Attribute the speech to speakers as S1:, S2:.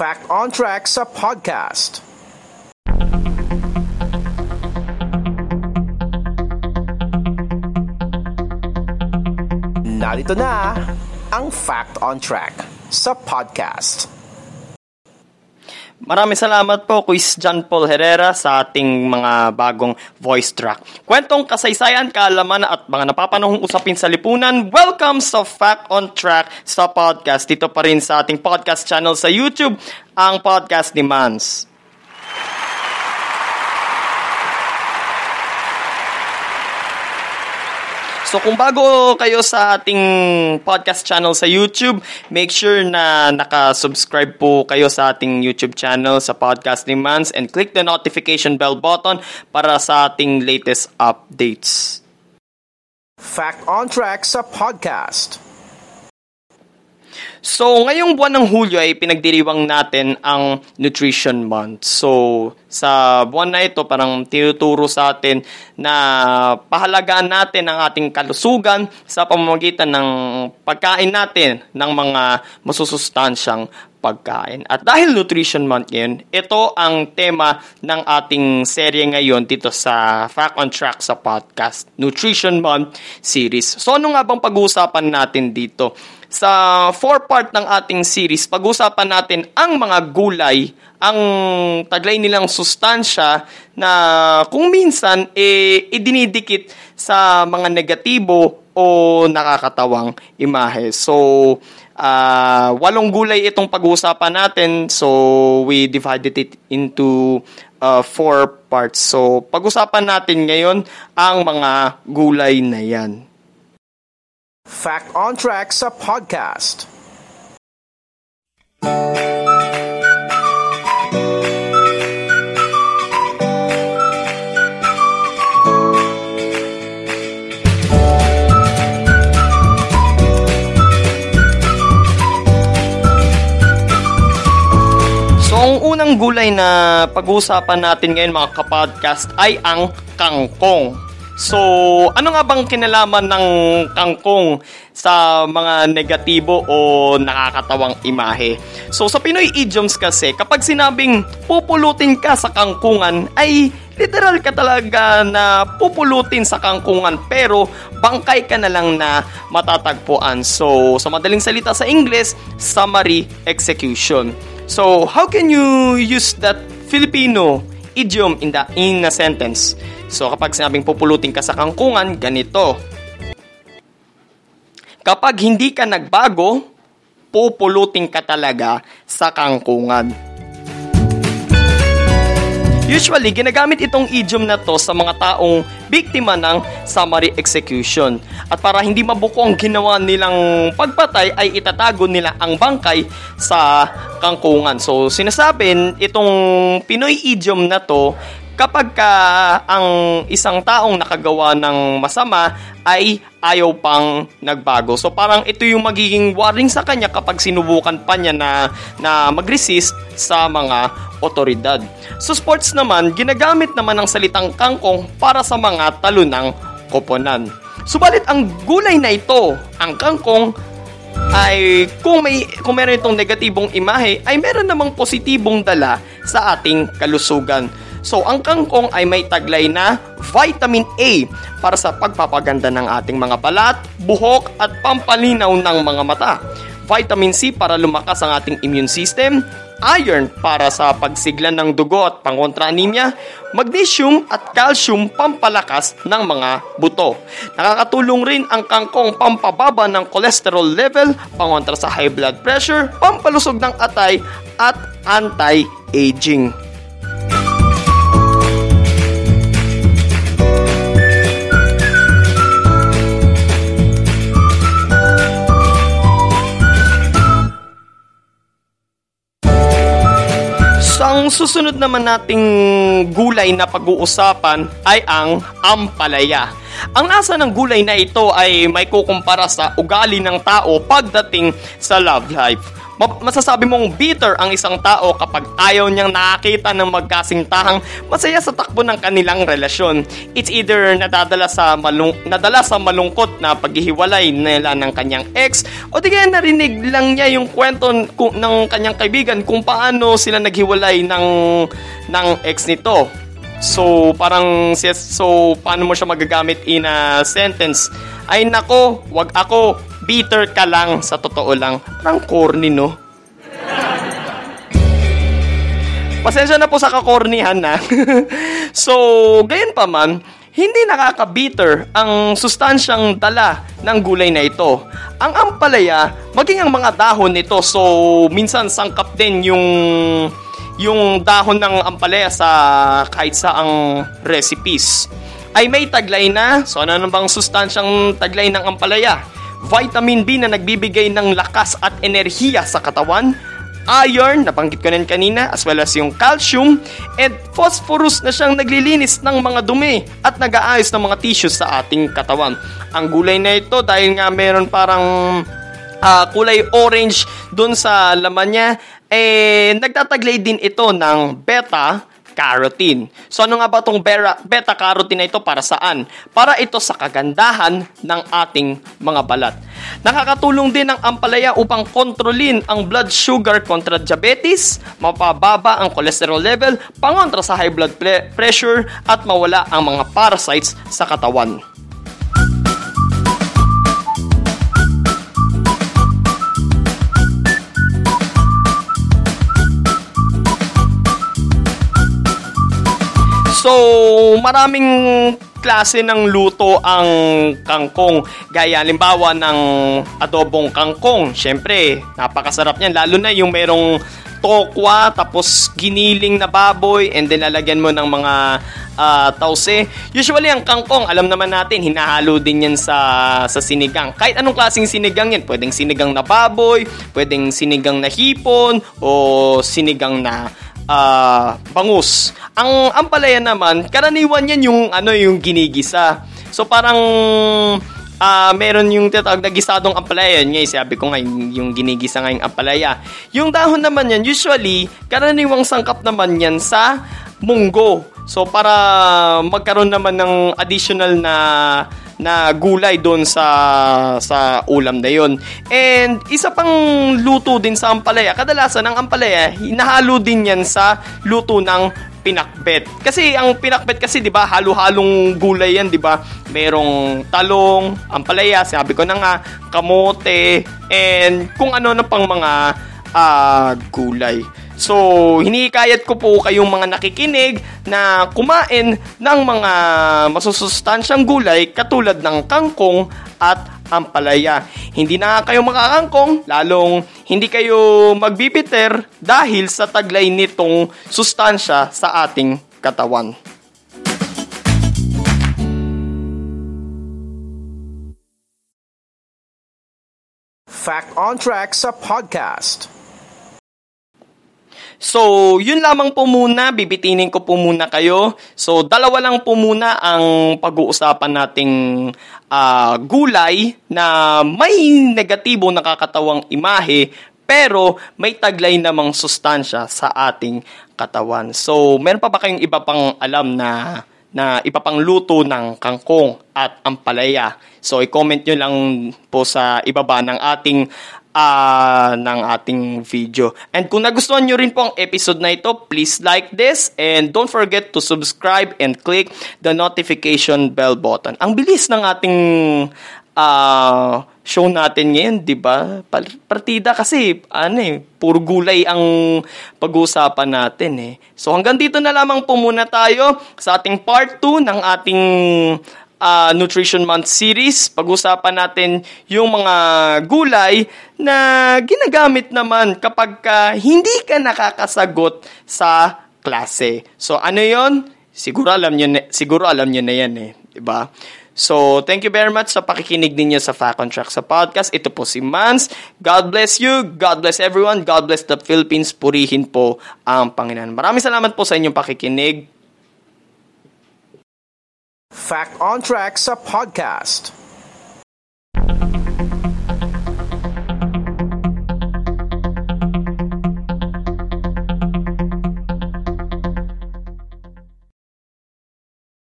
S1: Fact on Track sa podcast. Narito na ang Fact on Track sa podcast.
S2: Maraming salamat po, Quiz John Paul Herrera, sa ating mga bagong voice track. Kwentong kasaysayan, kaalaman at mga napapanahong usapin sa lipunan. Welcome sa Fact on Track sa podcast. Dito pa rin sa ating podcast channel sa YouTube, ang podcast ni Mans. So kung bago kayo sa ating podcast channel sa YouTube, make sure na naka-subscribe po kayo sa ating YouTube channel sa Podcast ni Mans and click the notification bell button para sa ating latest updates.
S1: Fact on Track sa podcast.
S2: So, ngayong buwan ng Hulyo ay pinagdiriwang natin ang Nutrition Month. So, sa buwan na ito, parang tinuturo sa atin na pahalagaan natin ang ating kalusugan sa pamamagitan ng pagkain natin ng mga masusustansyang pagkain. At dahil Nutrition Month ngayon, ito ang tema ng ating serye ngayon dito sa Fact on Track sa podcast, Nutrition Month series. So ano nga bang pag-uusapan natin dito? Sa four-part ng ating series, pag-uusapan natin ang mga gulay, ang taglay nilang sustansya na kung minsan eh, idinidikit sa mga negatibo o nakakatawang imahe. So, uh, walong gulay itong pag-uusapan natin. So, we divided it into uh, four parts. So, pag-usapan natin ngayon ang mga gulay na yan.
S1: Fact on Track sa podcast.
S2: Ang unang gulay na pag-uusapan natin ngayon mga kapodcast ay ang kangkong. So, ano nga bang kinalaman ng kangkong sa mga negatibo o nakakatawang imahe? So, sa Pinoy idioms kasi, kapag sinabing pupulutin ka sa kangkungan, ay literal ka talaga na pupulutin sa kangkungan pero bangkay ka na lang na matatagpuan. So, sa madaling salita sa English, summary execution. So, how can you use that Filipino idiom in, the, in a sentence? So, kapag sinabing pupulutin ka sa kangkungan, ganito. Kapag hindi ka nagbago, pupulutin ka talaga sa kangkungan. Usually, ginagamit itong idiom na to sa mga taong biktima ng summary execution. At para hindi mabuko ang ginawa nilang pagpatay, ay itatago nila ang bangkay sa kangkungan. So, sinasabing itong Pinoy idiom na to kapag ka ang isang taong nakagawa ng masama ay ayaw pang nagbago. So parang ito yung magiging warning sa kanya kapag sinubukan pa niya na, na mag-resist sa mga otoridad. So sports naman, ginagamit naman ang salitang kangkong para sa mga talo ng koponan. Subalit ang gulay na ito, ang kangkong, ay kung may kung meron itong negatibong imahe ay meron namang positibong dala sa ating kalusugan. So, ang kangkong ay may taglay na vitamin A para sa pagpapaganda ng ating mga balat, buhok at pampalinaw ng mga mata. Vitamin C para lumakas ang ating immune system, iron para sa pagsigla ng dugo at pangontra anemia, magnesium at calcium pampalakas ng mga buto. Nakakatulong rin ang kangkong pampababa ng cholesterol level, pangontra sa high blood pressure, pampalusog ng atay at anti-aging. Ang susunod naman nating gulay na pag-uusapan ay ang ampalaya. Ang lasa ng gulay na ito ay may kukumpara sa ugali ng tao pagdating sa love life. Ma- masasabi mong bitter ang isang tao kapag ayaw niyang nakakita ng magkasintahang masaya sa takbo ng kanilang relasyon. It's either nadadala sa malung- nadala sa malungkot na paghihiwalay nila ng kanyang ex o di kaya narinig lang niya yung kwento ng kanyang kaibigan kung paano sila naghiwalay ng ng ex nito. So, parang, so, paano mo siya magagamit in a sentence? Ay, nako, wag ako, bitter ka lang, sa totoo lang. Parang corny, no? Pasensya na po sa kakornihan na. so, gayon pa man, hindi nakaka-bitter ang sustansyang dala ng gulay na ito. Ang ampalaya, maging ang mga dahon nito, so minsan sangkap din yung yung dahon ng ampalaya sa kahit saang recipes ay may taglay na. So ano bang sustansyang taglay ng ampalaya? Vitamin B na nagbibigay ng lakas at enerhiya sa katawan, iron, nabanggit ko na kanina, as well as yung calcium, and phosphorus na siyang naglilinis ng mga dumi at nag-aayos ng mga tissues sa ating katawan. Ang gulay na ito, dahil nga meron parang uh, kulay orange dun sa laman niya, eh, nagtataglay din ito ng beta carotene. So ano nga ba itong beta carotene na ito para saan? Para ito sa kagandahan ng ating mga balat. Nakakatulong din ang ampalaya upang kontrolin ang blood sugar kontra diabetes, mapababa ang cholesterol level, pangontra sa high blood pressure at mawala ang mga parasites sa katawan. So, maraming klase ng luto ang kangkong. Gaya limbawa ng adobong kangkong. Siyempre, napakasarap niyan. Lalo na yung merong tokwa, tapos giniling na baboy, and then lalagyan mo ng mga uh, tause. Usually, ang kangkong, alam naman natin, hinahalo din yan sa, sa sinigang. Kahit anong klaseng sinigang yan. Pwedeng sinigang na baboy, pwedeng sinigang na hipon, o sinigang na uh, bangus. Ang ampalaya naman, karaniwan yan yung ano yung ginigisa. So parang uh, meron yung tinatawag na gisadong ampalaya. Yun nga, sabi ko nga, yung, yung ginigisa nga yung ampalaya. Yung dahon naman yan, usually, karaniwang sangkap naman yan sa munggo. So, para magkaroon naman ng additional na na gulay doon sa sa ulam na yon. And isa pang luto din sa ampalaya, kadalasan ang ampalaya, hinahalo din yan sa luto ng pinakbet. Kasi ang pinakbet kasi 'di ba, halo-halong gulay yan, 'di ba? Merong talong, ampalaya, sabi ko na nga, kamote, and kung ano na pang mga uh, gulay. So, hinikayat ko po kayong mga nakikinig na kumain ng mga masusustansyang gulay katulad ng kangkong at ampalaya. Hindi na kayo makakangkong, lalong hindi kayo magbibiter dahil sa taglay nitong sustansya sa ating katawan.
S1: Fact on Track sa podcast.
S2: So, yun lamang po muna, bibitinin ko po muna kayo. So, dalawa lang po muna ang pag-uusapan nating uh, gulay na may negatibo nakakatawang imahe pero may taglay namang sustansya sa ating katawan. So, meron pa ba kayong iba pang alam na na iba pang luto ng kangkong at ampalaya. So, i-comment nyo lang po sa ibaba ng ating uh, ng ating video. And kung nagustuhan nyo rin po ang episode na ito, please like this and don't forget to subscribe and click the notification bell button. Ang bilis ng ating uh, show natin ngayon, 'di ba? Partida kasi ano eh, puro gulay ang pag-uusapan natin eh. So hanggang dito na lamang po muna tayo sa ating part 2 ng ating uh, Nutrition Month series. Pag-usapan natin yung mga gulay na ginagamit naman kapag ka hindi ka nakakasagot sa klase. So ano 'yon? Siguro alam niyo siguro alam niyo na 'yan eh, 'di ba? So, thank you very much sa pakikinig ninyo sa Fact on Track sa podcast. Ito po si Mans. God bless you. God bless everyone. God bless the Philippines. Purihin po ang Panginoon. Maraming salamat po sa inyong pakikinig.
S1: Fact on Track sa podcast.